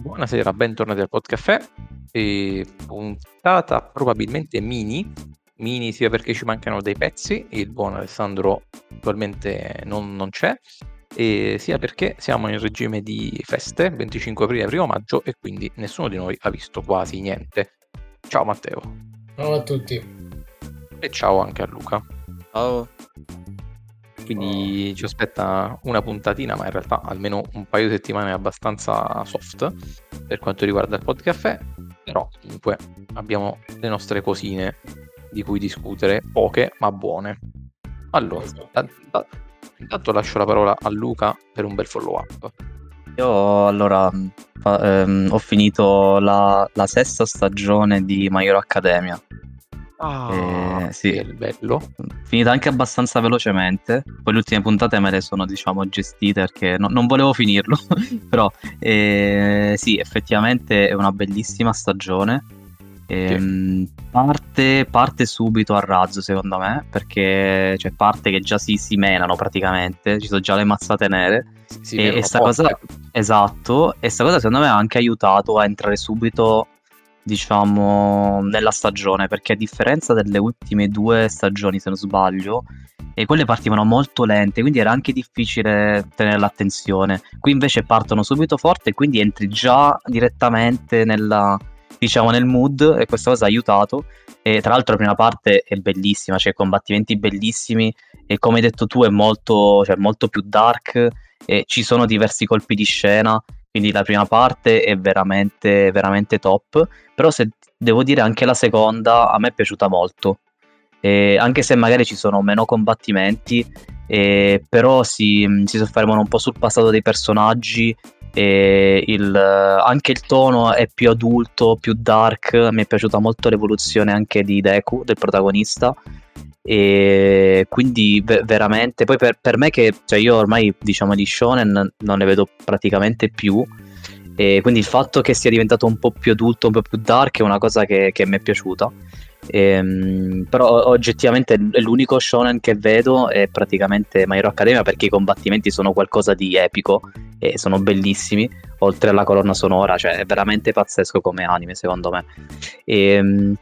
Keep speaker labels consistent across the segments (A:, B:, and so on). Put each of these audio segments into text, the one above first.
A: Buonasera, bentornati al Podcaffè. E puntata probabilmente mini, mini sia perché ci mancano dei pezzi, il buon Alessandro attualmente non, non c'è, e sia perché siamo in regime di feste, 25 aprile e 1 maggio, e quindi nessuno di noi ha visto quasi niente. Ciao Matteo.
B: Ciao a tutti.
A: E ciao anche a Luca.
C: Ciao.
A: Quindi ci aspetta una puntatina, ma in realtà almeno un paio di settimane abbastanza soft per quanto riguarda il podcast. Però comunque abbiamo le nostre cosine di cui discutere, poche ma buone. Allora, intanto lascio la parola a Luca per un bel follow up.
C: Io allora fa, ehm, ho finito la, la, sesta stagione di My Hero Academia.
A: Ah, eh, sì. bello.
C: Finita anche abbastanza velocemente. Poi le ultime puntate me le sono, diciamo, gestite perché no, non volevo finirlo. Però eh, sì, effettivamente è una bellissima stagione. Ehm, sì. parte, parte, subito a razzo, secondo me, perché cioè, parte che già si, si menano praticamente, ci sono già le mazzate nere.
A: Si e, e sta cosa,
C: esatto, e sta cosa secondo me ha anche aiutato a entrare subito diciamo, nella stagione, perché a differenza delle ultime due stagioni, se non sbaglio, e quelle partivano molto lente, quindi era anche difficile tenere l'attenzione. Qui invece partono subito forte, quindi entri già direttamente nella, diciamo, nel mood e questa cosa ha aiutato. E tra l'altro la prima parte è bellissima, cioè combattimenti bellissimi e come hai detto tu è molto, cioè, molto più dark ci sono diversi colpi di scena quindi la prima parte è veramente, veramente top. Però se devo dire anche la seconda a me è piaciuta molto. E anche se magari ci sono meno combattimenti, eh, però si, si, soffermano un po' sul passato dei personaggi. E il, anche il tono è più adulto, più dark. Mi è piaciuta molto l'evoluzione anche di Deku, del protagonista e quindi v- veramente poi per, per, me che cioè io ormai diciamo di shonen non ne vedo praticamente più. E quindi il fatto che sia diventato un po' più adulto un po' più dark è una cosa che, che mi è piaciuta. Ehm, però oggettivamente l'unico shonen che vedo è praticamente My Hero Academia perché i combattimenti sono qualcosa di epico e sono bellissimi oltre alla colonna sonora cioè è veramente pazzesco come anime secondo me. Ehm,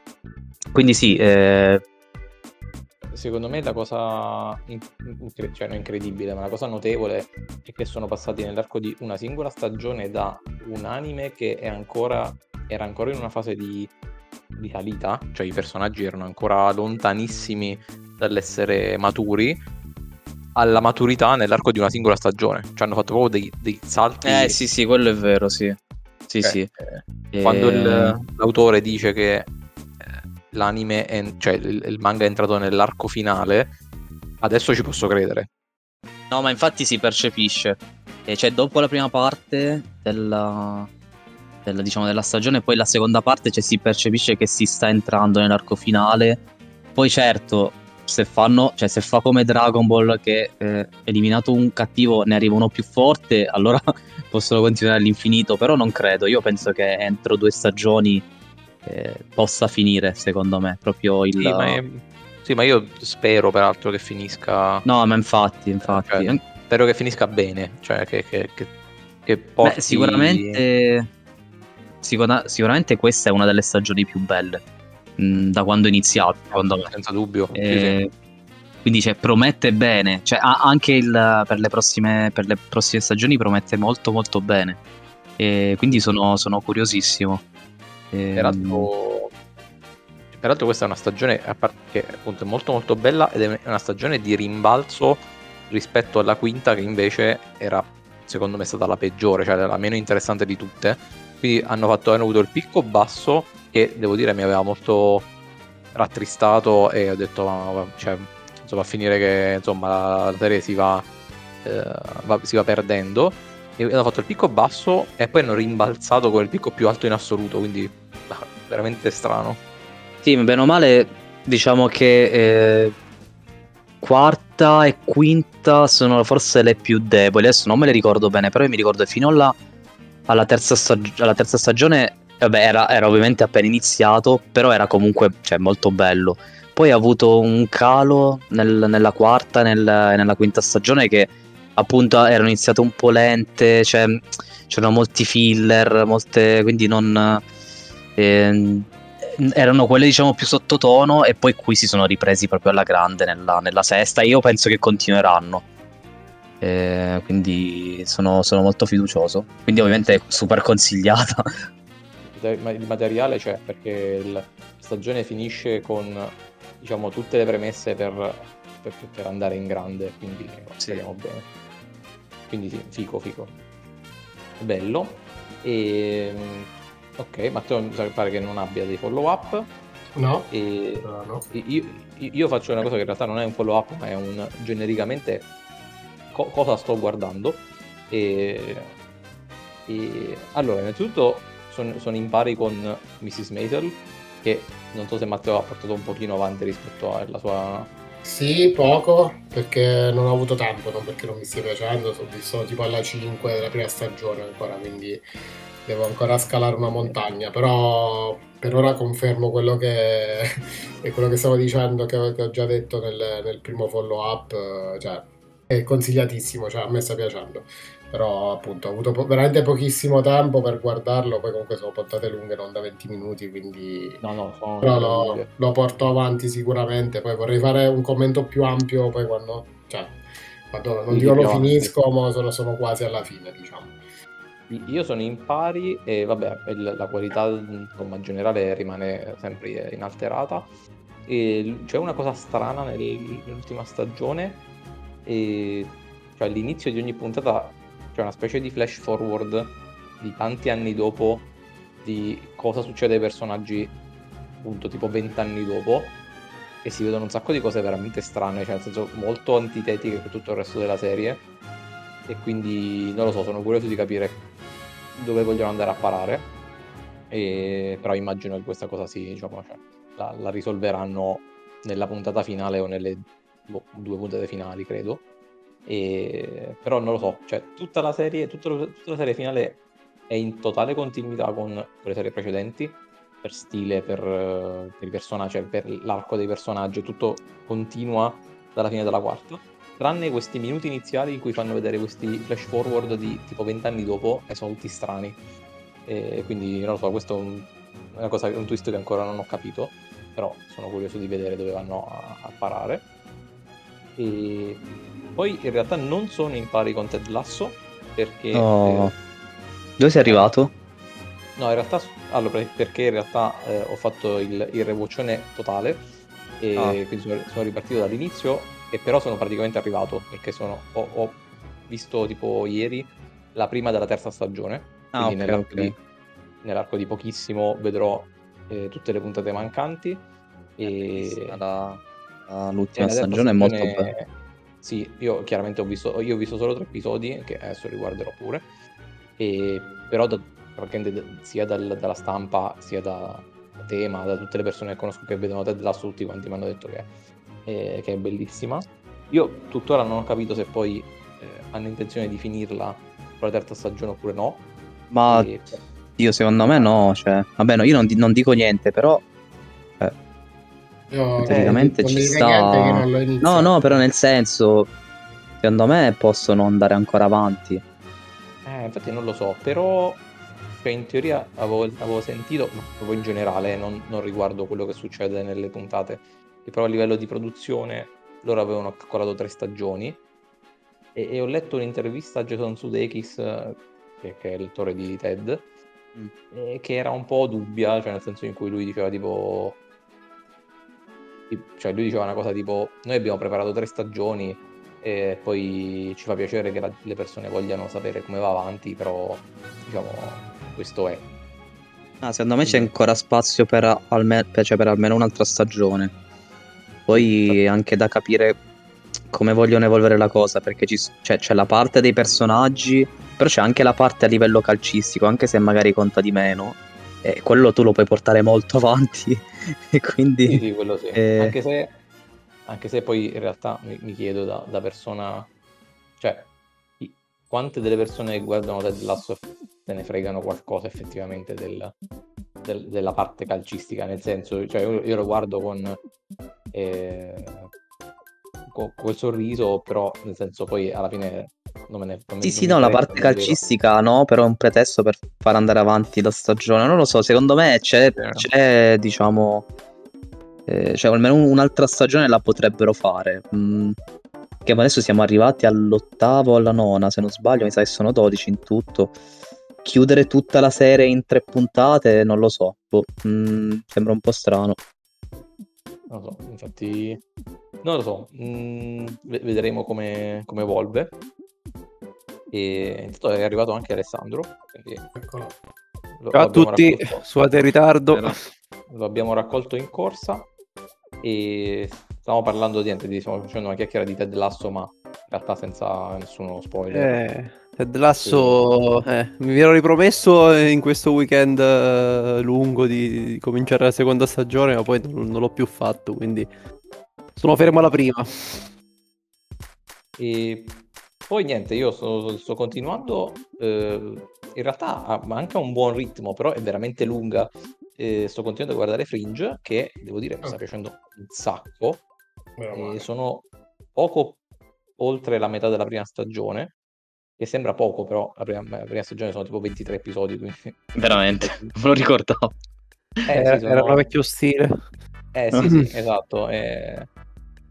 C: quindi sì eh,
A: secondo me la cosa in- cioè non incredibile, ma la cosa notevole è che sono passati nell'arco di una singola stagione da un anime che ancora, era ancora in una fase di, di salita, cioè i personaggi erano ancora lontanissimi dall'essere maturi, alla maturità nell'arco di una singola stagione. Cioè hanno fatto proprio dei, dei salti.
C: Eh sì, sì, quello è vero, sì. Sì,
A: cioè,
C: sì.
A: Eh, quando il, l'autore dice che l'anime, è, cioè il, il manga è entrato nell'arco finale, adesso ci posso credere.
C: No, ma infatti si percepisce. E cioè, dopo la prima parte della, della, diciamo, della stagione, poi la seconda parte cioè, si percepisce che si sta entrando nell'arco finale. Poi certo, se fanno, cioè se fa come Dragon Ball che eh, eliminato un cattivo ne arriva uno più forte, allora possono continuare all'infinito, però non credo. Io penso che entro due stagioni eh, possa finire, secondo me, proprio il...
A: Sì ma, è... sì, ma io spero peraltro che finisca...
C: No, ma infatti, infatti... Cioè,
A: spero che finisca bene, cioè che, che, che, che porti...
C: Beh, sicuramente... Sicura... sicuramente questa è una delle stagioni più belle mh, mm, da quando è iniziato, secondo me.
A: Senza dubbio.
C: Eh, quindi cioè, promette bene, cioè, anche il, per, le prossime, per, le prossime, stagioni promette molto molto bene. E quindi sono, sono curiosissimo.
A: Peraltro, ehm, peraltro questa è una stagione che appunto è molto molto bella ed è una stagione di rimbalzo rispetto alla quinta che invece era secondo me stata la peggiore, cioè la meno interessante di tutte. Quindi hanno, fatto, hanno avuto il picco basso che devo dire mi aveva molto rattristato e ho detto ma, cioè, insomma, a finire che insomma, la serie si va, eh, va, si va perdendo e hanno fatto il picco basso e poi hanno rimbalzato con il picco più alto in assoluto, quindi veramente strano.
C: Sì, bene o male, diciamo che eh, quarta e quinta sono forse le più deboli. Adesso non me le ricordo bene, però io mi ricordo fino alla, alla, terza, stag- alla terza, stagione. Vabbè, era, era, ovviamente appena iniziato, però era comunque cioè, molto bello. Poi ha avuto un calo nel, nella quarta e nel, nella quinta stagione che appunto erano iniziate un po' lente, cioè c'erano molti filler, molte, quindi non... Eh, erano quelle diciamo più sottotono e poi qui si sono ripresi proprio alla grande nella, nella sesta e io penso che continueranno. Eh, quindi sono, sono, molto fiducioso. Quindi ovviamente super consigliata.
A: Il materiale c'è perché la stagione finisce con diciamo tutte le premesse per, per, per andare in grande, quindi speriamo bene. Quindi sì, fico, fico. Bello. E, ok, Matteo mi pare che non abbia dei follow up.
B: No.
A: E no. Io, io, faccio una cosa che in realtà non è un follow up, ma è un genericamente co- cosa sto guardando. E, e allora, innanzitutto sono, sono in pari con Mrs. Maisel, che non so se Matteo ha portato un pochino avanti rispetto alla sua...
B: Sì, poco, perché non ho avuto tempo, non perché non mi stia piacendo, sono visto tipo alla 5 della prima stagione ancora, quindi devo ancora scalare una montagna, però per ora confermo quello che, è quello che stavo dicendo, che, ho già detto nel, nel primo follow up, cioè è consigliatissimo, cioè a me sta piacendo. Però appunto ho avuto po- veramente pochissimo tempo per guardarlo, poi comunque sono puntate lunghe, non da 20 minuti, quindi
A: no, no, sono
B: però lo, lo, porto avanti sicuramente. Poi vorrei fare un commento più ampio poi quando, cioè, quando non dico lo finisco, ma sono, sono quasi alla fine, diciamo.
A: Io sono in pari e vabbè, la qualità insomma, generale rimane sempre inalterata. E c'è una cosa strana nell'ultima stagione e cioè all'inizio di ogni puntata c'è una specie di flash forward di tanti anni dopo di cosa succede ai personaggi appunto tipo vent'anni dopo e si vedono un sacco di cose veramente strane, cioè nel senso molto antitetiche con tutto il resto della serie e quindi non lo so, sono curioso di capire dove vogliono andare a parare e, però immagino che questa cosa si diciamo, cioè, la, la risolveranno nella puntata finale o nelle boh, due puntate finali, credo. E... Però non lo so, cioè tutta la serie, tutta, tutta la serie finale è in totale continuità con le serie precedenti, per stile, per, per cioè per l'arco dei personaggi, tutto continua dalla fine della quarta. Tranne questi minuti iniziali in cui fanno vedere questi flash forward di tipo vent'anni dopo e sono tutti strani. E quindi non lo so, questo è un, una cosa, un twist che ancora non ho capito, però sono curioso di vedere dove vanno a, a parare. E poi in realtà non sono in pari con Ted Lasso perché...
C: Oh. Dove sei arrivato?
A: No, in realtà, allora, perché in realtà eh, ho fatto il, il rewatchone totale e ah. quindi sono, sono, ripartito dall'inizio e però sono praticamente arrivato perché sono, ho, ho, visto tipo ieri la prima della terza stagione, ah, quindi okay, nell'arco, okay. Di, nell'arco, Di, pochissimo vedrò eh, tutte le puntate mancanti e...
C: Alla Uh, l'ultima stagione è molto bella.
A: Sì, io chiaramente ho visto, io ho visto solo tre episodi, che adesso riguarderò pure, e, però da, sia dal, dalla stampa, sia da, da tema, da tutte le persone che conosco che vedono Ted Lasso, tutti quanti mi hanno detto che, eh, che, è bellissima. Io tuttora non ho capito se poi eh, hanno intenzione di finirla con la terza stagione oppure no.
C: Ma e... io secondo me no, cioè, vabbè no, io non, non dico niente, però
B: io Praticamente
C: ci sta. No, no, però nel senso, secondo me possono andare ancora avanti.
A: Eh, infatti non lo so, però cioè, in teoria avevo, avevo, sentito, ma proprio in generale, non, non, riguardo quello che succede nelle puntate, che però a livello di produzione loro avevano calcolato tre stagioni e, e ho letto un'intervista a Jason Sudeikis, che, che è l'attore di Ted, mm. che era un po' dubbia, cioè nel senso in cui lui diceva tipo cioè lui diceva una cosa tipo noi abbiamo preparato tre stagioni e poi ci fa piacere che la, le persone vogliano sapere come va avanti, però diciamo questo è.
C: Ah, secondo me c'è ancora spazio per, alme- cioè per almeno un'altra stagione. Poi anche da capire come vogliono evolvere la cosa, perché ci, cioè, c'è la parte dei personaggi, però c'è anche la parte a livello calcistico, anche se magari conta di meno e quello tu lo puoi portare molto avanti e quindi...
A: Sì, sì quello sì. Eh... Anche, se, anche, se, poi in realtà mi, mi chiedo da, da, persona, cioè, quante delle persone che guardano Ted Lasso se ne fregano qualcosa effettivamente del, del, della parte calcistica, nel senso, cioè io, io lo guardo con... Eh, con quel sorriso, però nel senso poi alla fine non me ne non
C: Sì,
A: mi-
C: sì, no, la parte calcistica no, però è un pretesto per far andare avanti la stagione. Non lo so, secondo me c'è,
A: Sì.
C: c'è, diciamo, eh, cioè almeno un'altra stagione la potrebbero fare. Mm, che adesso siamo arrivati all'ottavo o alla nona, se non sbaglio, mi sa che sono 12 in tutto. Chiudere tutta la serie in tre puntate, non lo so. Boh, mm, sembra un po' strano.
A: Non lo so, infatti, non lo so, mm, ve- vedremo come, come evolve. E intanto è arrivato anche Alessandro, quindi
B: Eccolo.
A: lo,
D: Ciao a tutti,
A: raccolto-
D: scusate il ritardo.
C: Però-
A: lo abbiamo raccolto in corsa e stavamo parlando di niente, di- stiamo facendo una chiacchiera di Ted Lasso, ma in realtà senza nessuno spoiler.
D: Eh, Ted Lasso, eh, mi ero ripromesso in questo weekend eh, lungo di, di cominciare la seconda stagione, ma poi non, non l'ho più fatto, quindi sono fermo alla prima.
A: E poi niente, io sto, sto continuando, eh, in realtà ha anche un buon ritmo, però è veramente lunga. Eh, sto continuando a guardare Fringe, che devo dire mi sta piacendo un sacco. E sono poco oltre la metà della prima stagione, che sembra poco, però la prima, la prima stagione sono tipo 23 episodi, quindi...
C: Veramente, non me lo ricordavo.
A: Eh,
D: era,
A: sì,
D: era
A: sono-
D: una vecchio stile.
A: Eh sì, sì, esatto. eh,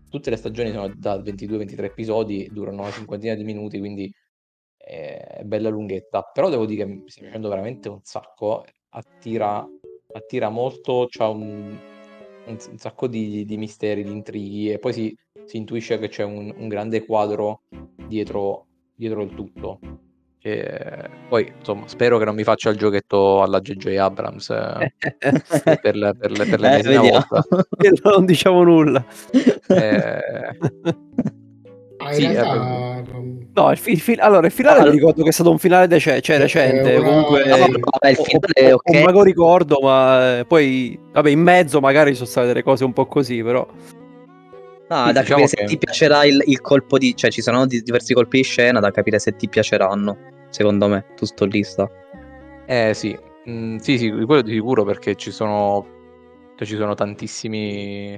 A: Tutte le stagioni sono da 22-23 episodi, durano una cinquantina di minuti, quindi eh, è bella lunghetta. Però devo dire che mi sta piacendo veramente un sacco, attira, attira molto, c'ha un, un un sacco di, di misteri, di intrighi e poi si, si intuisce che c'è un, un grande quadro dietro, dietro il tutto. E poi, insomma, spero che non mi faccia il giochetto alla JJ Abrams eh, per, le- per le- per
C: Eh,
A: l'ennesima
C: vediamo.
A: volta.
D: non diciamo nulla.
A: Eh,
B: Ah,
A: Sì,
B: realtà... non-
D: No, il, fi- il fi- allora, il finale
C: Ah,
D: mi ricordo che è stato un finale dece- cioè,
B: Eh,
D: recente,
B: una-
D: comunque...
B: No,
C: vabbè, vabbè, il finale,
D: o-
C: ok.
D: o- vago ricordo, ma eh, poi, vabbè, in mezzo magari ci sono state delle cose un po' così, però...
C: No,
A: Sì,
C: da
A: diciamo
C: capire se
A: che-
C: ti piacerà il, il colpo di... Cioè, ci sono di- diversi colpi di scena da capire se ti piaceranno, secondo me. Tutto lì sta.
A: eh, sì, Mm, sì, sì, quello di sicuro perché ci sono, cioè, ci sono tantissimi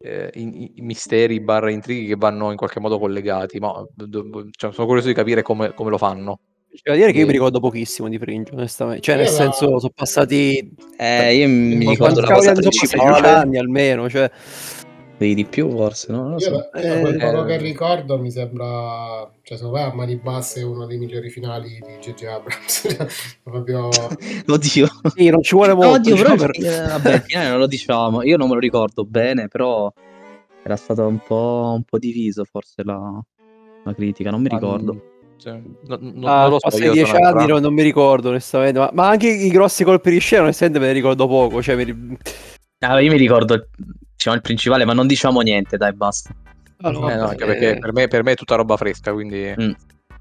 A: eh, i- i- misteri barra intrighi che vanno in qualche modo collegati, ma do- do- cioè, sono curioso di capire come, come lo fanno.
D: Da dire che io mi ricordo pochissimo di Fringe, onestamente. Cioè, nel senso, sono passati...
C: Eh, io mi ricordo la cosa
D: anni sono passati?
C: principale.
D: Anni almeno, cioè...
C: Di, di più, forse, no? Non lo
B: Io,
C: so.
D: Eh,
B: poco
A: eh.
B: che ricordo mi sembra, cioè secondo me a mani basse è uno dei migliori finali di J.J. Abrams. Proprio...
C: Oddio.
D: Sì, non ci vuole molto.
C: Oddio,
D: diciamo,
C: però
D: per-
C: il finale- vabbè, non lo diciamo. Io non me lo ricordo bene, però era stato un po', un po' diviso forse la, la critica, non mi ricordo.
A: Mm, sì, no- no-
D: Ah,
A: non lo so,
D: dieci anni non, non mi ricordo onestamente, ma, ma anche i grossi colpi di scena onestamente me ne ricordo poco, cioè mi ri-
C: Ah, io mi ricordo diciamo, il principale, ma non diciamo niente, dai, basta.
D: Ah, no,
A: Eh, no, anche perché
D: eh,
A: per me, per me è tutta roba fresca, quindi
C: Mm.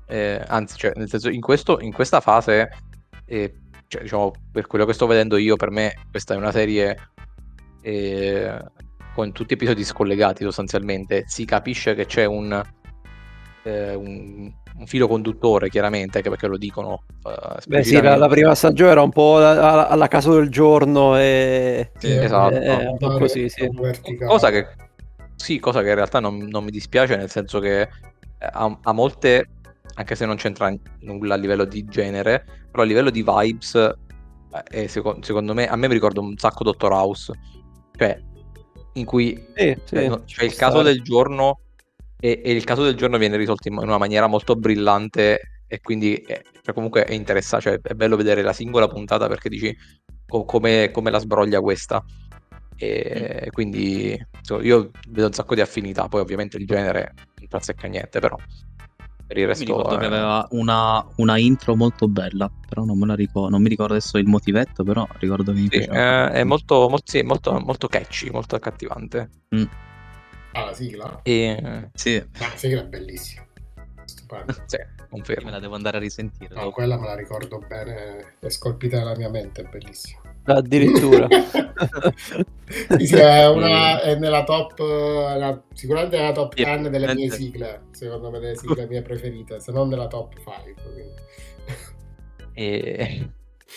A: eh, anzi, cioè, nel senso, in, questo, in questa fase, eh, cioè, diciamo, per quello che sto vedendo io, per me questa è una serie eh, con tutti episodi scollegati sostanzialmente. Si capisce che c'è un, eh, un, un filo conduttore, chiaramente, anche perché lo dicono. eh,
D: Beh sì, la, la prima stagione era un po' alla, alla caso del giorno e...
B: Sì,
A: esatto.
D: eh, un po' così, sì.
A: Cosa che, sì, cosa che in realtà non, non mi dispiace, nel senso che eh, ha, ha molte, anche se non c'entra nulla a livello di genere, però a livello di vibes, eh, è seco- secondo me, a me mi ricorda un sacco Dottor House, cioè, in cui
D: Sì, sì,
A: eh, no, c'è il caso
D: stare.
A: del giorno e, e il caso del giorno viene risolto in, una maniera molto brillante e quindi è, cioè, comunque è interessante, cioè, è bello vedere la singola puntata perché dici co- come, come la sbroglia questa. E quindi insomma, io vedo un sacco di affinità, poi ovviamente il genere non azzecca niente, però per il
C: Mi
A: resto
C: ricordo che
A: eh,
C: aveva una, una intro molto bella, però non me la ricordo, non mi ricordo adesso il motivetto, però ricordo che mi
A: sì, eh, è molto, molto, sì, molto, molto catchy, molto accattivante.
B: Ah, la sigla?
A: E
C: Sì,
B: la sigla è bellissima. Stupenda.
A: sì,
C: me
A: confermo.
C: la devo andare a risentire.
B: No,
C: dopo.
B: quella me la ricordo bene, è scolpita nella mia mente, è bellissima.
D: Addirittura.
B: Sì, è, una, è nella top, la- sicuramente nella top
C: Sì,
B: 10 delle mie sigle, secondo me delle sigle mie preferite, se non nella top 5. Quindi.
A: E,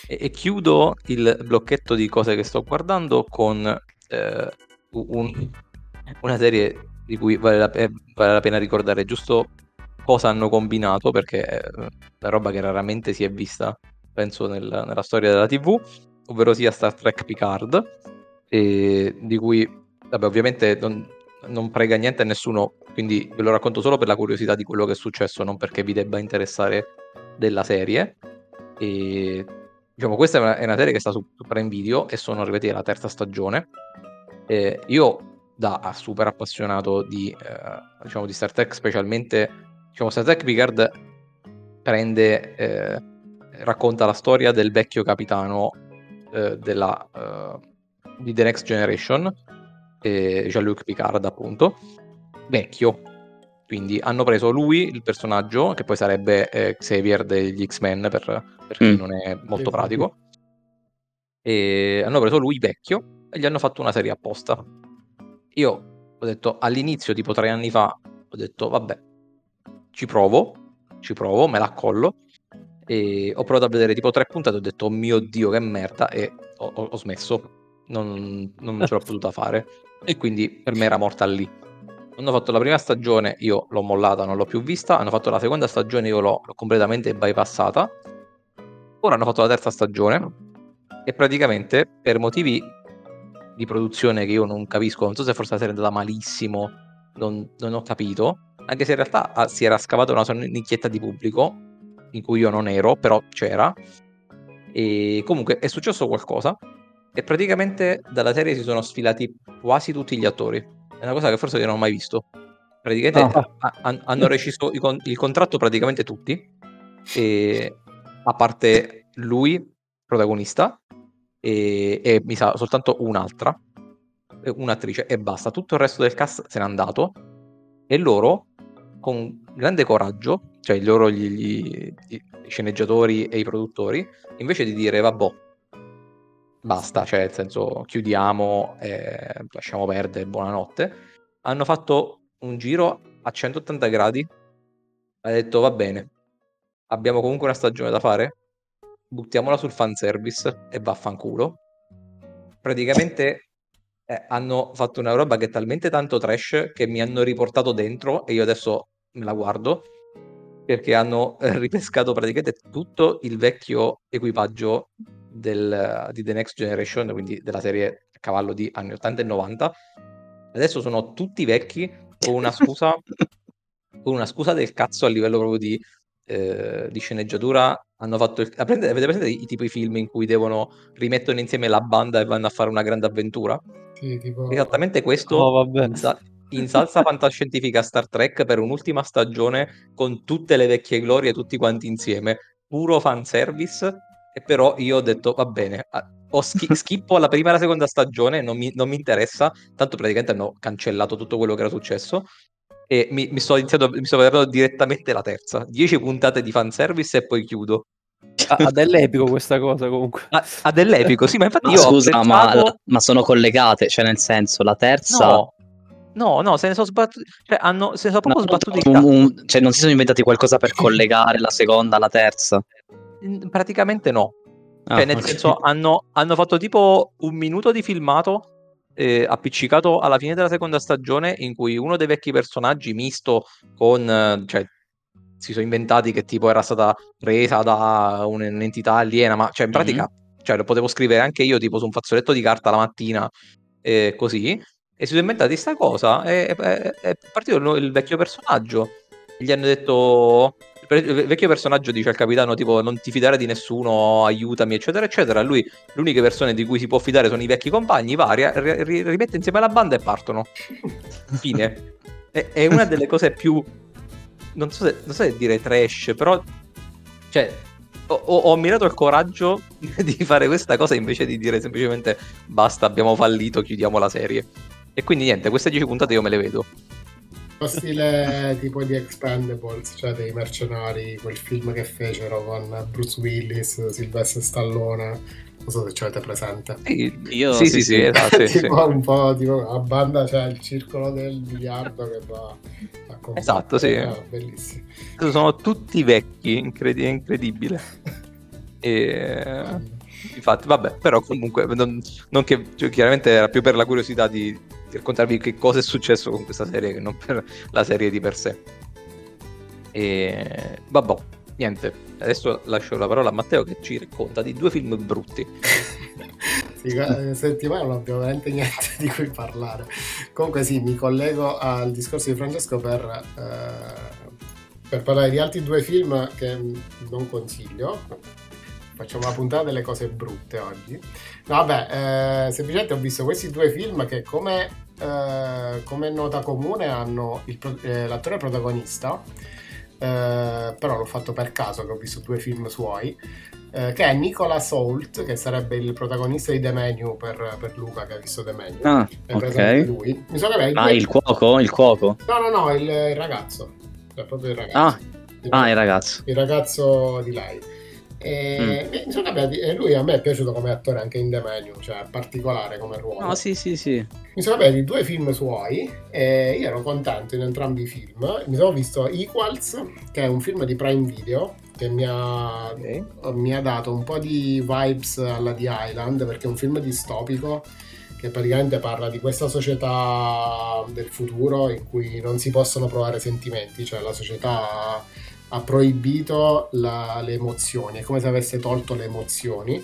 A: e- e chiudo il blocchetto di cose che sto guardando con eh, un- una serie di cui vale la, pe- vale la pena ricordare giusto cosa hanno combinato, perché è una roba che raramente si è vista, penso, nel- nella storia della TV, ovvero sia Star Trek Picard, di cui, vabbè, ovviamente non, non prega niente a nessuno, quindi ve lo racconto solo per la curiosità di quello che è successo, non perché vi debba interessare della serie. E diciamo, questa è una, è una serie che sta su Prime Video e sono arrivati alla terza stagione. E io, da super appassionato di, eh, diciamo, di Star Trek, specialmente diciamo, Star Trek Picard prende, eh, racconta la storia del vecchio capitano eh, della, eh, di The Next Generation, eh, Jean-Luc Picard appunto, vecchio. Quindi hanno preso lui, il personaggio, che poi sarebbe eh, Xavier degli X-Men per, per chi
C: Mm.
A: non è molto pratico. E hanno preso lui vecchio e gli hanno fatto una serie apposta. Io ho detto all'inizio, tipo tre anni fa, ho detto vabbè, ci provo, ci provo, me la accollo. E ho provato a vedere tipo tre puntate, ho detto oh mio dio che merda e ho, ho- smesso, non, non ce l'ho potuta fare e quindi per me era morta lì. Hanno fatto la prima stagione, io l'ho mollata, non l'ho più vista, hanno fatto la seconda stagione, io l'ho, l'ho completamente bypassata. Ora hanno fatto la terza stagione e praticamente per motivi di produzione che io non capisco, non so se forse la serie è andata malissimo, non, non ho capito, anche se in realtà ah, si era scavata una nicchietta di pubblico in cui io non ero, però c'era. E comunque è successo qualcosa e praticamente dalla serie si sono sfilati quasi tutti gli attori. È una cosa che forse io non ho mai visto. Praticamente ha- han- hanno reciso i con- il contratto praticamente tutti, e, a parte lui, protagonista, e, e mi sa soltanto un'altra, eh, un'attrice e basta. Tutto il resto del cast se n'è andato e loro, con grande coraggio, cioè i loro gli, gli- i sceneggiatori e i produttori, invece di dire vabbè, basta, cioè nel senso chiudiamo, e lasciamo perdere, buonanotte, hanno fatto un giro a 180 gradi, ha detto va bene, abbiamo comunque una stagione da fare, buttiamola sul fanservice e vaffanculo. Praticamente eh, hanno fatto una roba che è talmente tanto trash che mi hanno riportato dentro e io adesso me la guardo perché hanno eh, ripescato praticamente tutto il vecchio equipaggio del, di The Next Generation, quindi della serie a cavallo di anni 80 e 90. Adesso sono tutti vecchi con una scusa, con una scusa del cazzo a livello proprio di, eh, di sceneggiatura. Hanno fatto il, avete avete presente i tipi di film in cui devono rimettono insieme la banda e vanno a fare una grande avventura?
B: Sì, tipo...
A: Esattamente questo
D: Oh, vabbè.
A: in, sa- in salsa fantascientifica Star Trek per un'ultima stagione con tutte le vecchie glorie tutti quanti insieme, puro fanservice. E però io ho detto va bene, ah, ho schi- schippo la prima e la seconda stagione, non mi, non mi interessa, tanto praticamente hanno cancellato tutto quello che era successo. E mi, mi sto iniziando, mi sto vedendo direttamente la terza, 10 puntate di fanservice e poi chiudo.
D: Ha, ha dell'epico questa cosa comunque.
A: Ha, ha dell'epico, sì, ma infatti
C: Ma
A: io
C: scusa,
A: ho
C: ma,
A: pensato...
C: ma sono collegate, cioè nel senso, la terza...
A: No, no, no, se ne sono sbattuti, cioè hanno, se ne sono proprio
C: No,
A: sbattuti
C: un- un- cioè non si sono inventati qualcosa per collegare la seconda alla terza.
A: Praticamente no.
C: Ah,
A: Cioè, nel
C: ok.
A: senso, hanno, hanno fatto tipo un minuto di filmato eh, appiccicato alla fine della seconda stagione in cui uno dei vecchi personaggi misto con... eh, cioè, si sono inventati che tipo era stata presa da un- un'entità aliena, ma cioè in pratica, cioè, lo potevo scrivere anche io tipo su un fazzoletto di carta la mattina e così, e si sono inventati sta cosa, e e- è partito il, il vecchio personaggio, gli hanno detto... Il vecchio personaggio dice al capitano tipo non ti fidare di nessuno, aiutami eccetera eccetera, lui le uniche persone di cui si può fidare sono i vecchi compagni, va, ri- ri- ri- rimette insieme la banda e partono. Fine. È, è una delle cose più... Non so, se, non so se dire trash, però... Cioè, ho, ho- ho ammirato il coraggio di fare questa cosa invece di dire semplicemente basta, abbiamo fallito, chiudiamo la serie. E quindi niente, queste 10 puntate io me le vedo.
B: Lo stile tipo di Expendables, cioè dei mercenari, quel film che fecero con Bruce Willis, Sylvester Stallone. Non so se ce l'avete presente.
A: Sì,
C: Io-
A: sì,
C: sì,
A: sì,
C: sì.
A: sì, esatto, sì, sì.
B: tipo un po' tipo a banda c'è il circolo del miliardo che va a combattere.
A: Esatto, sì.
B: Ah, bellissimo.
A: Sono tutti vecchi, incredi- è incredibile. E... Infatti, vabbè, però comunque, non, non che cioè, chiaramente era più per la curiosità di raccontarvi che cosa è successo con questa serie che non per la serie di per sé. E vabbè, niente, adesso lascio la parola a Matteo che ci racconta di due film brutti.
B: eh, settimana non abbiamo veramente niente di cui parlare. Comunque sì, mi collego al discorso di Francesco per, eh, per parlare di altri due film che non consiglio. Facciamo la puntata delle cose brutte oggi. No, vabbè, eh, semplicemente ho visto questi due film che come, eh, come nota comune hanno il, eh, l'attore protagonista eh, però l'ho fatto per caso che ho visto due film suoi, eh, che è Nicolas Holt, che sarebbe il protagonista di The Menu per, per Luca che ha visto The Menu.
C: Ah, ok.
B: Lui. Mi so che
C: ah, due... il cuoco? Il cuoco?
B: No, no, no, il, il ragazzo. Cioè, proprio il ragazzo.
C: Ah, il, ah, il ragazzo.
B: Il ragazzo di lei. E, mm. insomma, beh, lui a me è piaciuto come attore anche in The Menu, cioè particolare come ruolo.
C: No, sì, sì, sì.
B: Mi sono vedi due film suoi e io ero contento in entrambi i film. Mi sono visto Equals, che è un film di Prime Video, che mi ha, okay. mi ha dato un po' di vibes alla di Island, perché è un film distopico che praticamente parla di questa società del futuro in cui non si possono provare sentimenti, cioè la società ha proibito la, le emozioni, è come se avesse tolto le emozioni,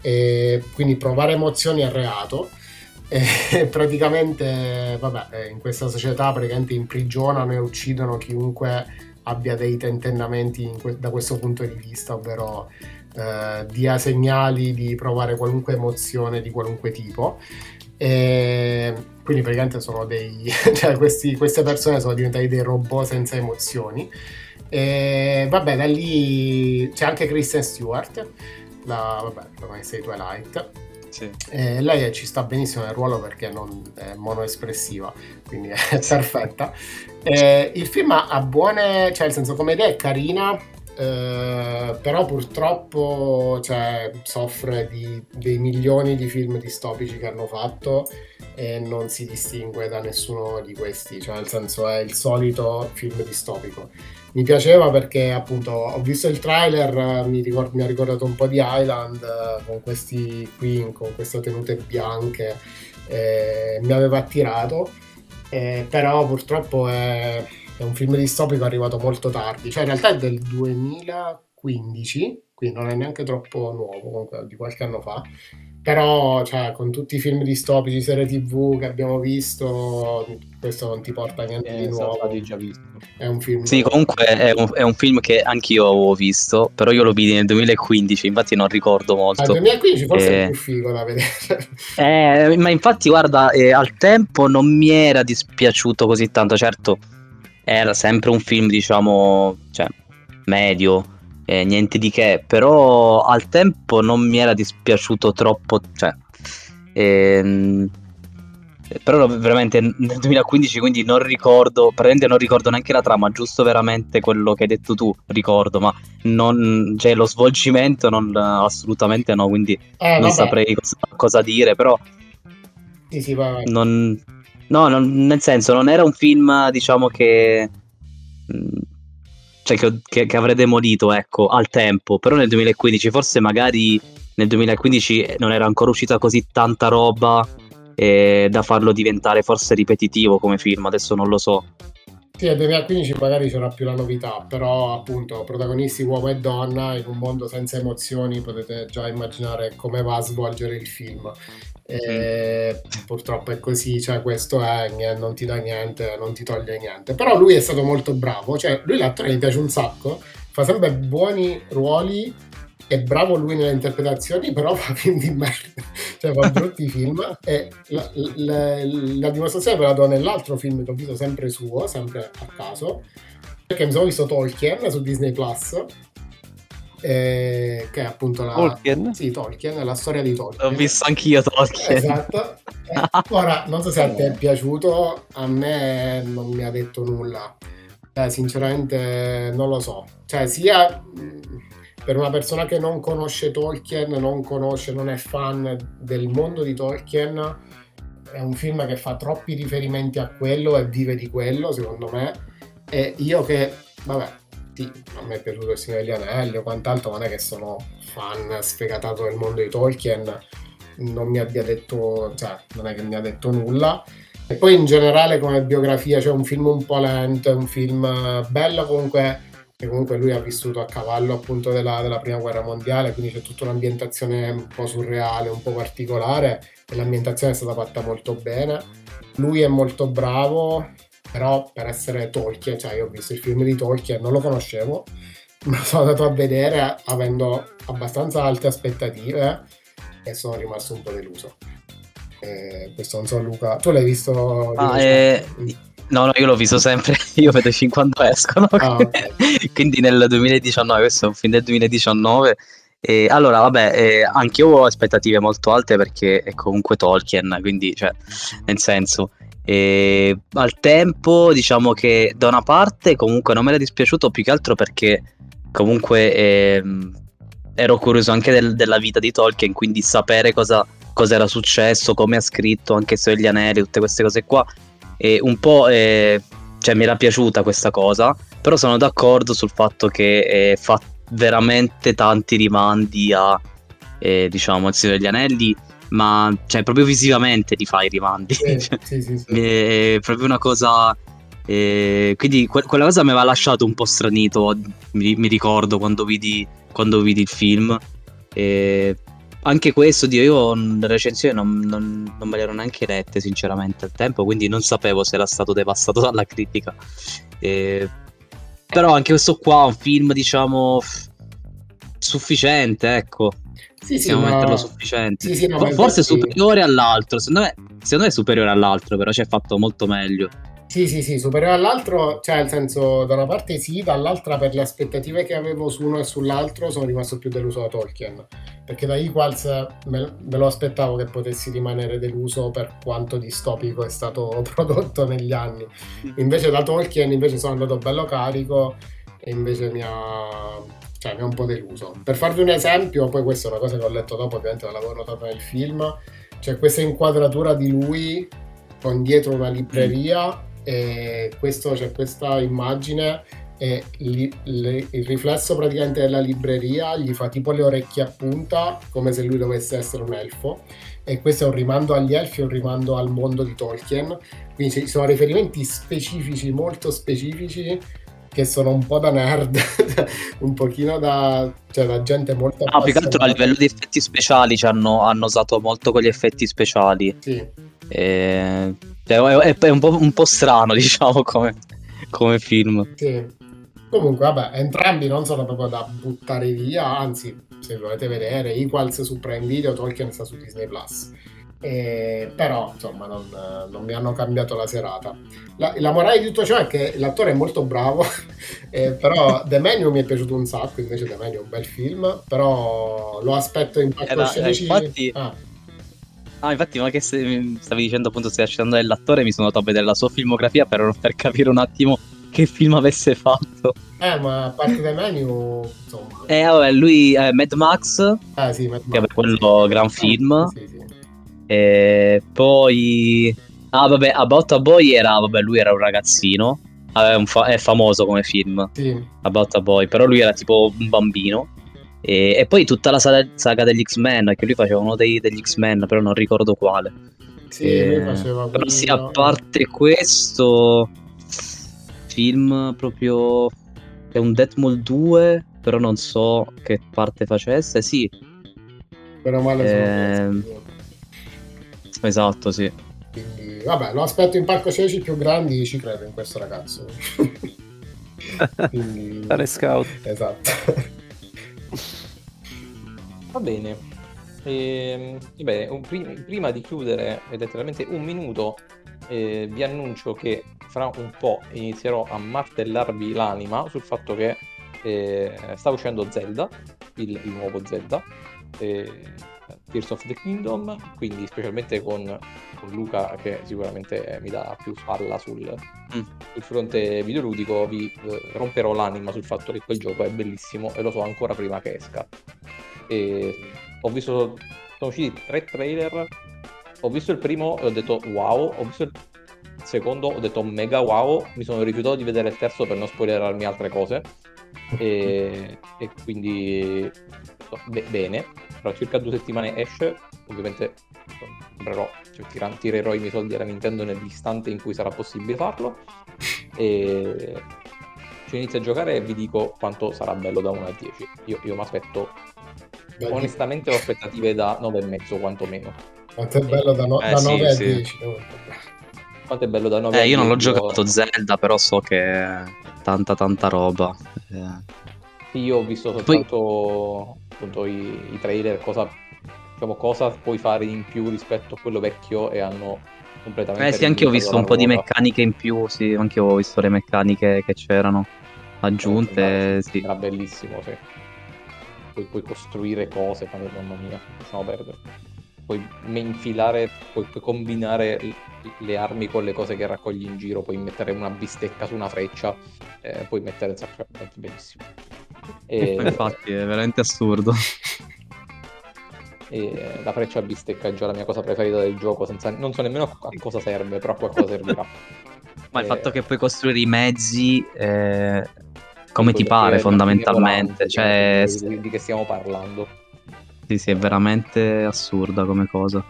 B: e quindi provare emozioni è reato. E praticamente, vabbè, eh, in questa società praticamente imprigionano e uccidono chiunque abbia dei tentennamenti que- da questo punto di vista, ovvero eh, dia segnali di provare qualunque emozione di qualunque tipo. E quindi praticamente sono dei cioè questi, queste persone sono diventate dei robot senza emozioni e vabbè, da lì c'è anche Kristen Stewart, la, vabbè, protagonista di Twilight. Sì. E lei ci sta benissimo nel ruolo perché non è monoespressiva, quindi è perfetta. E il film ha buone, cioè nel senso come idea è carina, eh, però purtroppo cioè, soffre di, dei milioni di film distopici che hanno fatto e non si distingue da nessuno di questi, cioè nel senso è il solito film distopico. Mi piaceva perché appunto ho visto il trailer, mi, ricord- mi ha ricordato un po' di Island eh, con questi queen, con queste tenute bianche, eh, mi aveva attirato, eh, però purtroppo è, è, un film distopico arrivato molto tardi, cioè in realtà è del 2015, quindi non è neanche troppo nuovo, comunque di qualche anno fa però, cioè, con tutti i film distopici, serie tv che abbiamo visto, questo non ti porta a niente eh, di nuovo.
A: già visto.
B: È un film.
C: Sì, comunque è un, è un, film che anch'io avevo visto, però io lo vidi nel 2015, infatti non ricordo molto. Nel
B: 2015 forse eh... è più figo da vedere.
C: eh, ma infatti, guarda, eh, al tempo non mi era dispiaciuto così tanto. Certo, era sempre un film, diciamo, cioè, medio eh, niente di che, però al tempo non mi era dispiaciuto troppo, cioè, ehm, però veramente nel 2015 quindi non ricordo, praticamente non ricordo neanche la trama, giusto veramente quello che hai detto tu, ricordo, ma non, cioè, lo svolgimento non, assolutamente no, quindi eh, non saprei cosa, cosa, dire, però...
B: Sì, sì, vai, vai.
C: Non, no, non, nel senso, non era un film, diciamo che cioè che, che, che, avrei demolito ecco, al tempo, però nel 2015 forse magari nel 2015 non era ancora uscita così tanta roba eh, da farlo diventare forse ripetitivo come film, adesso non lo so.
B: Sì, nel 2015 magari c'era più la novità, però appunto protagonisti uomo e donna in un mondo senza emozioni potete già immaginare come va a svolgere il film. E purtroppo è così, cioè questo è, non ti dà niente, non ti toglie niente. Però lui è stato molto bravo, cioè lui l'attore mi piace un sacco, fa sempre buoni ruoli, è bravo lui nelle interpretazioni, però fa film di merda, cioè fa brutti film. E la, la, la dimostrazione ve la do nell'altro film che ho visto sempre suo, sempre a caso, perché mi sono visto Tolkien su Disney Plus eh, che è appunto la
D: Tolkien?
B: Sì, Tolkien, la storia di Tolkien.
C: L'ho visto anch'io Tolkien.
B: Esatto. Eh, ora, non so se a te è piaciuto, a me non mi ha detto nulla. Eh, sinceramente non lo so. Cioè, sia per una persona che non conosce Tolkien, non conosce, non è fan del mondo di Tolkien, è un film che fa troppi riferimenti a quello e vive di quello, secondo me. E io che, vabbè, a me è piaciuto il Signore degli Anelli o quant'altro, non è che sono fan sfegatato del mondo di Tolkien, non mi abbia detto, cioè, non è che mi ha detto nulla. E poi in generale come biografia c'è un film un po' lento, è un film eh, bello comunque, che comunque lui ha vissuto a cavallo appunto della, della prima guerra mondiale, quindi c'è tutta un'ambientazione un po' surreale, un po' particolare e l'ambientazione è stata fatta molto bene. Lui è molto bravo, però per essere Tolkien, cioè io ho visto il film di Tolkien, non lo conoscevo, lo sono andato a vedere avendo abbastanza alte aspettative e sono rimasto un po' deluso. Eh, questo non so Luca, tu l'hai visto?
C: Ah, eh, no, no, io l'ho visto sempre, io vedo film quando escono,
B: Ah,
C: quindi nel 2019, questo è un film del 2019. E allora, vabbè, eh, anche io ho aspettative molto alte perché è comunque Tolkien, quindi, cioè, nel senso, eh, al tempo, diciamo che da una parte comunque non me era dispiaciuto più che altro perché comunque ehm, ero curioso anche del- della vita di Tolkien, quindi sapere cosa, cosa era successo, come ha scritto, anche se gli anelli, tutte queste cose qua. E un po' eh, cioè, mi era piaciuta questa cosa, però sono d'accordo sul fatto che eh, fa veramente tanti rimandi a, eh, diciamo, il Signore degli Anelli, ma cioè, proprio visivamente ti fa i rimandi.
B: Sì,
C: Cioè,
B: sì, sì,
C: è proprio una cosa. eh, quindi que- quella cosa mi aveva lasciato un po' stranito. Mi, mi ricordo quando vidi, quando vidi il film. E anche questo, Dio, io le recensioni non, non- non me le ero neanche lette, sinceramente, al tempo, quindi non sapevo se era stato devastato dalla critica. E- però anche questo qua è un film, diciamo, sufficiente, ecco.
B: Sì, sì,
C: Possiamo
B: ma-
C: metterlo sufficiente.
B: Sì, sì, no,
C: Forse superiore all'altro. Secondo me, secondo me è superiore all'altro, però ci è fatto molto meglio.
B: Sì, sì, sì, superiore all'altro, cioè nel senso, da una parte sì, dall'altra per le aspettative che avevo su uno e sull'altro sono rimasto più deluso da Tolkien, perché da Equals me, me lo aspettavo che potessi rimanere deluso per quanto distopico è stato prodotto negli anni. Invece da Tolkien invece sono andato bello carico e invece mi ha, cioè, mi ha un po' deluso. Per farvi un esempio, poi questa è una cosa che ho letto dopo, ovviamente non l'avevo notata nel film, c'è questa inquadratura di lui con dietro una libreria e questo, c'è questa immagine e li- le- il riflesso praticamente della libreria gli fa tipo le orecchie a punta come se lui dovesse essere un elfo. E questo è un rimando agli elfi, un rimando al mondo di Tolkien. Quindi ci sono riferimenti specifici, molto specifici che sono un po' da nerd un pochino da, cioè, da gente molto
C: No, più che altro a livello di effetti speciali ci hanno, hanno usato molto con gli effetti speciali.
B: sì.
C: E- è, è- è un, po', un po' strano, diciamo, come, come film.
B: Sì. Comunque, vabbè, entrambi non sono proprio da buttare via, anzi, se volete vedere, Equals su Prime Video, Tolkien sta su Disney Plus. Eh, però, insomma, non, non mi hanno cambiato la serata. La, la morale di tutto ciò è che l'attore è molto bravo, eh, però The Menu mi è piaciuto un sacco, invece The Menu è un bel film, però lo aspetto in
C: Eh, ma, eh, infatti-
B: Ah,
C: Ah, infatti, ma che se- mi stavi dicendo appunto, stai citando dell'attore, mi sono andato a vedere la sua filmografia per, per capire un attimo che film avesse fatto.
B: eh, ma a parte The Menu, insomma...
C: E vabbè, lui è Mad Max,
B: Eh, sì, Mad
C: Che vabbè,
B: Max,
C: quello
B: sì.
C: gran film.
B: Sì, sì.
C: E poi... Ah, vabbè, About a Boy era, vabbè, lui era un ragazzino, un fa- è famoso come film.
B: Sì.
C: About a Boy, però lui era tipo un bambino. E, e poi tutta la saga, saga degli X-Men, che lui faceva uno dei, degli X-Men, però non ricordo quale.
B: Sì,
C: Eh,
B: lui faceva
C: però sì,
B: quello-
C: a parte questo, film proprio è un Deadpool 2, però non so che parte facesse. Sì,
B: o male sono
C: Ehm. Esatto, sì.
B: Quindi, vabbè, lo aspetto in palcoscenici più grandi, ci credo in questo ragazzo. Quindi,
D: Tale scout.
B: esatto.
A: Va bene. Ehm, bene, un pri- prima di chiudere eh, letteralmente un minuto, eh, vi annuncio che fra un po' inizierò a martellarvi l'anima sul fatto che eh, sta uscendo Zelda, il, il nuovo Zelda, eh, Tears of the Kingdom, quindi specialmente con, con Luca che sicuramente eh, mi dà più spalla sul,
C: Mm.
A: sul fronte videoludico, vi eh, romperò l'anima sul fatto che quel gioco è bellissimo e lo so ancora prima che esca. E ho visto, sono usciti tre trailer, ho visto il primo e ho detto wow, ho visto il secondo, ho detto mega wow, mi sono rifiutato di vedere il terzo per non spoilerarmi altre cose. E, e quindi no, be- bene. Tra circa due settimane esce, ovviamente comprerò, cioè, tiran- tirerò i miei soldi alla Nintendo nell'istante in cui sarà possibile farlo e ci inizio a giocare e vi dico quanto sarà bello da 1 a 10. Io, io mi aspetto, onestamente ho aspettative da 9,5 quantomeno.
B: Quanto è bello da, no-
C: Eh,
B: da
C: sì,
B: 9 a
C: sì.
B: 10.
A: Quanto è bello da 9 a
C: Eh, io non l'ho
A: 10,
C: giocato Zelda, però so che è tanta tanta roba. Eh,
A: Io ho visto
C: Poi-
A: soltanto appunto, i, i trailer, cosa, diciamo, cosa puoi fare in più rispetto a quello vecchio e hanno completamente...
C: Eh sì, anche io ho visto un po' di meccaniche in più, sì, anche io ho visto le meccaniche che c'erano aggiunte,
A: Era-
C: sì.
A: Era bellissimo, sì. Puoi, puoi costruire cose, ma mamma mia, lasciamo perdere. Puoi infilare, puoi, puoi combinare le armi con le cose che raccogli in giro, puoi mettere una bistecca su una freccia, eh, puoi mettere il sacco, è bellissimo. E-
C: Infatti è veramente assurdo.
A: e la freccia a bistecca è già la mia cosa preferita del gioco, senza- non so nemmeno a cosa serve, però a qualcosa servirà.
C: Ma il
A: Eh,
C: fatto che puoi costruire i mezzi eh, come ti pare fondamentalmente, cioè
A: di che stiamo parlando.
C: Sì, sì, è veramente assurda come cosa.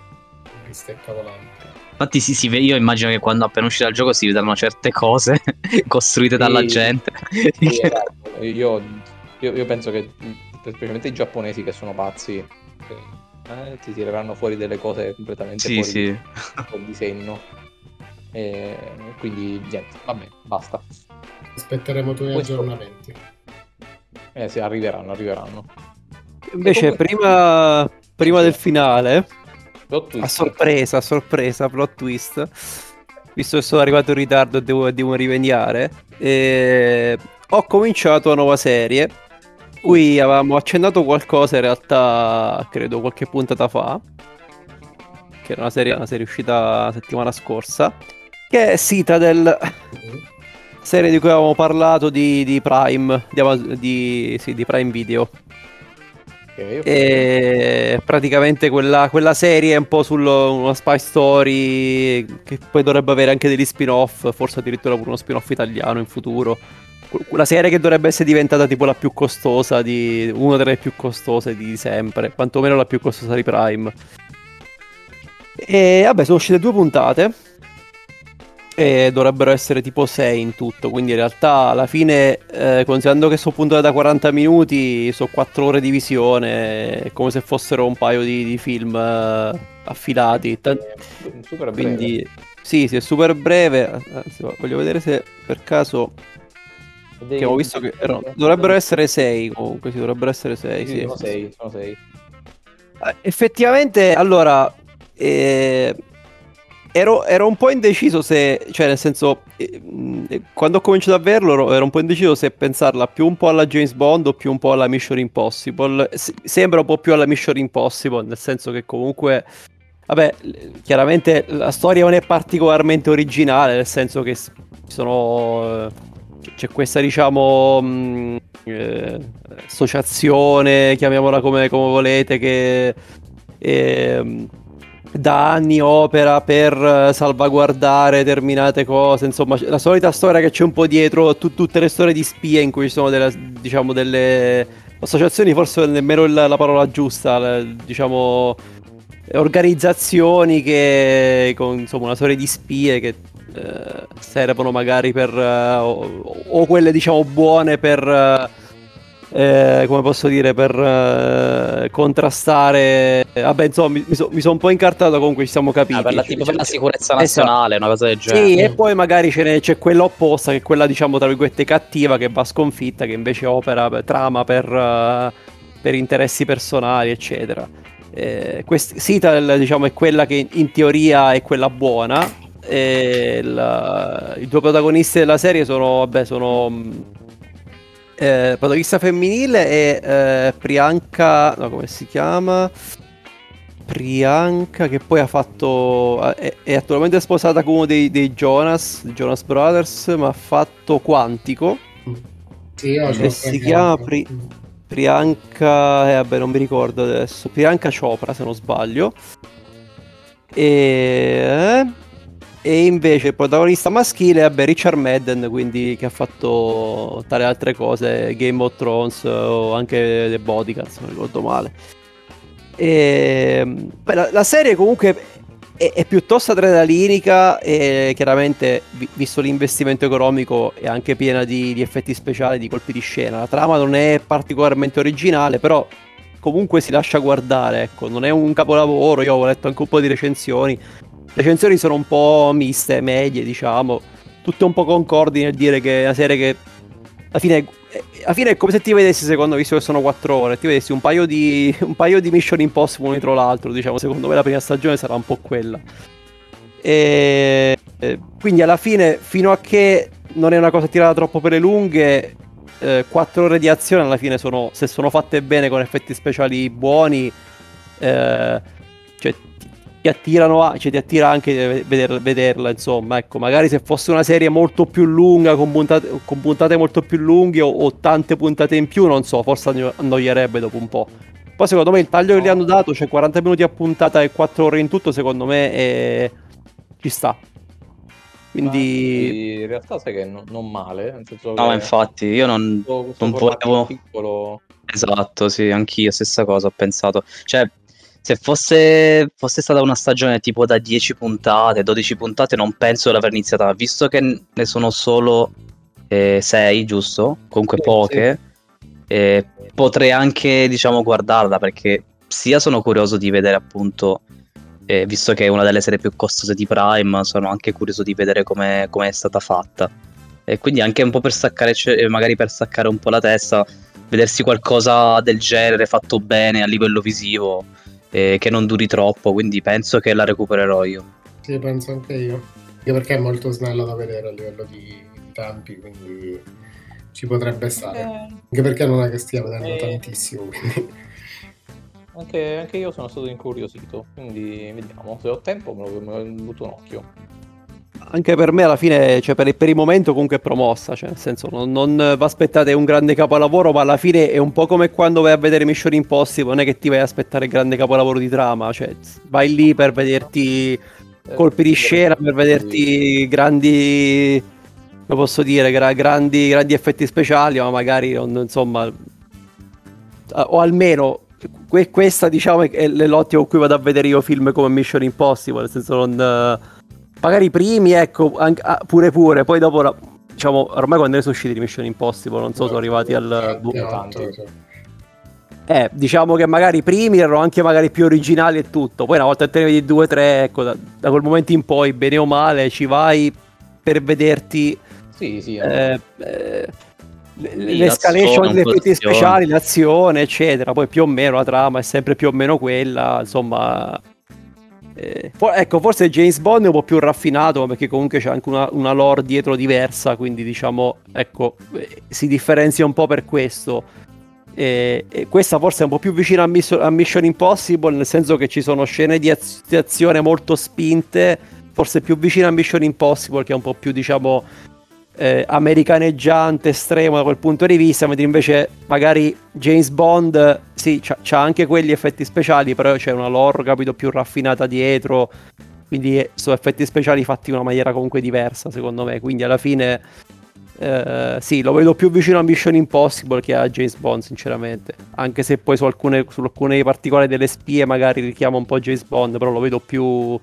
B: Bistecca volante.
C: Infatti sì, si vede- io immagino che quando appena uscirà il gioco si vedranno certe cose costruite dalla
A: Sì.
C: gente.
A: Sì, esatto. io, io- io penso che specialmente i giapponesi che sono pazzi eh, ti tireranno fuori delle cose completamente
C: Sì,
A: fuori
C: sì.
A: col disegno. E quindi niente, vabbè, basta.
B: Aspetteremo i tuoi
A: Questo-
B: aggiornamenti.
A: Eh, sì, arriveranno, arriveranno.
D: Invece,
A: Comunque-
D: prima, prima del finale, a sorpresa, a sorpresa, plot twist. Visto che sono arrivato in ritardo e devo, devo rimediare, eh, ho cominciato una nuova serie. Qui avevamo accennato qualcosa in realtà, credo qualche puntata fa. Che era una serie, una serie uscita la settimana scorsa. Che è Citadel,
B: Mhm.
D: serie di cui avevamo parlato di, di Prime, di, di- sì, di Prime Video. E praticamente quella, quella serie è un po' su una spy story che poi dovrebbe avere anche degli spin-off, forse addirittura pure uno spin-off italiano in futuro. La serie che dovrebbe essere diventata tipo la più costosa di una delle più costose di sempre, quantomeno la più costosa di Prime. E vabbè, sono uscite due puntate. E dovrebbero essere tipo 6 in tutto. Quindi in realtà alla fine, eh, considerando che sono puntate da 40 minuti, sono 4 ore di visione. È come se fossero un paio di, di film eh, affilati. Ta-
A: Super breve.
D: quindi sì, sì, è super breve. Anzi, voglio vedere se per caso.
A: Devi-
D: Che ho visto che erano- dovrebbero essere 6 comunque. Sì, dovrebbero essere 6.
A: Sì,
D: Sì,
A: sono
D: sì,
A: sei, sono sei.
D: eh, Effettivamente, allora, eh, ero, ero un po' indeciso se, cioè nel senso, eh, mh, quando ho cominciato a verlo ero, un po' indeciso se pensarla più un po' alla James Bond o più un po' alla Mission Impossible. S- sembra un po' più alla Mission Impossible, nel senso che comunque, vabbè, chiaramente la storia non è particolarmente originale, nel senso che sono... eh, c'è questa, diciamo, mh, eh, associazione, chiamiamola come, come volete, che ehm, da anni opera per eh, salvaguardare determinate cose. Insomma, la solita storia che c'è un po' dietro tu- tutte le storie di spie in cui ci sono delle, diciamo, delle associazioni, forse nemmeno il- la parola giusta, le- diciamo organizzazioni che con insomma una serie di spie che eh, servono magari per eh, o, o quelle diciamo buone per eh, eh, come posso dire per eh, contrastare vabbè insomma mi, mi sono un po' incartato comunque ci siamo capiti
C: Ah, per la, tipo per la
D: cioè-
C: sicurezza
D: Esatto.
C: nazionale, una cosa del genere.
D: sì, e poi magari ce n'è- c'è quella opposta, che è quella, diciamo, tra virgolette, cattiva, che va sconfitta, che invece opera, per- trama per, eh, per interessi personali, eccetera. Eh, quest- Citadel, diciamo, è quella che in teoria è quella buona. E il- I due protagonisti della serie sono, vabbè, sono... eh, protagonista femminile è eh, Priyanka, no, come si chiama? Priyanka che poi ha fatto è, è attualmente sposata con uno dei, dei Jonas Jonas Brothers ma ha fatto Quantico.
B: Sì, io
D: E
B: l'ho
D: si chiama Pri- Priyanka eh, vabbè non mi ricordo adesso. Priyanka Chopra se non sbaglio. E E invece il protagonista maschile è Richard Madden, quindi che ha fatto tale altre cose, Game of Thrones o anche The Bodyguard, se non ricordo male. E, beh, la, la, serie comunque è, è, piuttosto adrenalinica e chiaramente, visto l'investimento economico, è anche piena di, di effetti speciali, di colpi di scena. La trama non è particolarmente originale, però comunque si lascia guardare, ecco, non è un capolavoro, io ho letto anche un po' di recensioni, recensioni sono un po' miste, medie, diciamo, tutte un po' concordi nel dire che è una serie che alla fine, alla fine è come se ti vedessi, secondo me, visto che sono 4 ore, ti vedessi un paio di, un paio di Mission Impossible dietro l'altro, diciamo, secondo me la prima stagione sarà un po' quella. E quindi alla fine, fino a che non è una cosa tirata troppo per le lunghe, eh, 4 ore di azione alla fine sono, se sono fatte bene con effetti speciali buoni, eh, cioè ti attirano, cioè ti attira anche veder, vederla, insomma, ecco, magari se fosse una serie molto più lunga, con puntate, con puntate molto più lunghe o, o, tante puntate in più, non so, forse annoierebbe dopo un po'. Poi secondo me il taglio che gli hanno dato, cioè 40 minuti a puntata e 4 ore in tutto, secondo me è... ci sta. Quindi...
A: in realtà sai che non, non male, nel senso
C: No, infatti, io non, non volevo... Piccolo... Esatto, sì, anch'io, stessa cosa ho pensato. Cioè, se fosse, fosse, stata una stagione tipo da 10 puntate, 12 puntate, non penso di aver iniziata, visto che ne sono solo 6, eh, giusto? Comunque poche. Eh, potrei anche, diciamo, guardarla perché sia sono curioso di vedere appunto, eh, visto che è una delle serie più costose di Prime, sono anche curioso di vedere come è stata fatta. E quindi anche un po' per staccare, cioè, magari per staccare un po' la testa, vedersi qualcosa del genere fatto bene a livello visivo eh, che non duri troppo, quindi penso che la recupererò io.
B: Sì, penso anche io. Anche perché è molto snella da vedere a livello di, tempi, quindi ci potrebbe stare. Eh. Anche perché non è che stia vedendo eh. tantissimo, quindi...
A: Anche, anche, io sono stato incuriosito, quindi vediamo. Se ho tempo me lo butto un occhio
D: anche per me alla fine, cioè per, per, il momento comunque è promossa, cioè nel senso non, non vi aspettate un grande capolavoro, ma alla fine è un po' come quando vai a vedere Mission Impossible, non è che ti vai a aspettare il grande capolavoro di trama, cioè vai lì per vederti colpi di scena, per vederti grandi, come posso dire, gra- grandi, grandi effetti speciali, ma magari non, insomma, o almeno que- questa diciamo è l'ottica con cui vado a vedere io film come Mission Impossible, nel senso non magari i primi, ecco, anche, ah, pure pure, poi dopo, la, diciamo, ormai quando ne sono usciti di Mission Impossible, non so, sono arrivati al... Eh, diciamo che magari i primi erano anche magari più originali e tutto, poi una volta che te ne vedi due o tre, ecco, da, da, quel momento in poi, bene o male, ci vai per vederti...
A: Sì, sì.
D: Eh, eh, l'escalation degli effetti speciali, l'azione, eccetera. Poi più o meno la trama è sempre più o meno quella, insomma eh, for- ecco, forse James Bond è un po' più raffinato perché comunque c'è anche una, una lore dietro diversa, quindi diciamo, ecco, eh, si differenzia un po' per questo. E, e questa forse è un po' più vicina a, Miss- a, Mission Impossible, nel senso che ci sono scene di, az- di azione molto spinte, forse più vicina a Mission Impossible, che è un po' più, diciamo, eh, americaneggiante, estremo da quel punto di vista, mentre invece magari James Bond, sì, c'ha, c'ha anche quegli effetti speciali, però c'è una lore, capito, più raffinata dietro, quindi eh, sono effetti speciali fatti in una maniera comunque diversa, secondo me, quindi alla fine... Eh, sì, lo vedo più vicino a Mission Impossible che a James Bond, sinceramente. Anche se poi su alcune, su alcune particolari delle spie magari richiama un po' James Bond, però lo vedo più,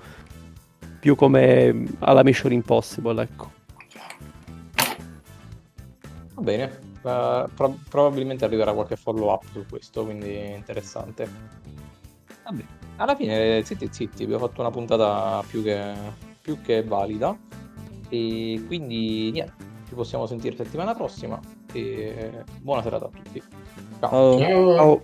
D: più come alla Mission Impossible, ecco.
A: Va bene, uh, pro- probabilmente arriverà qualche follow up su questo, quindi interessante. Vabbè. Alla fine, zitti zitti, abbiamo fatto una puntata più che, più che valida. E quindi niente, ci possiamo sentire settimana prossima. E buona serata a tutti.
C: Ciao. Ciao. Ciao.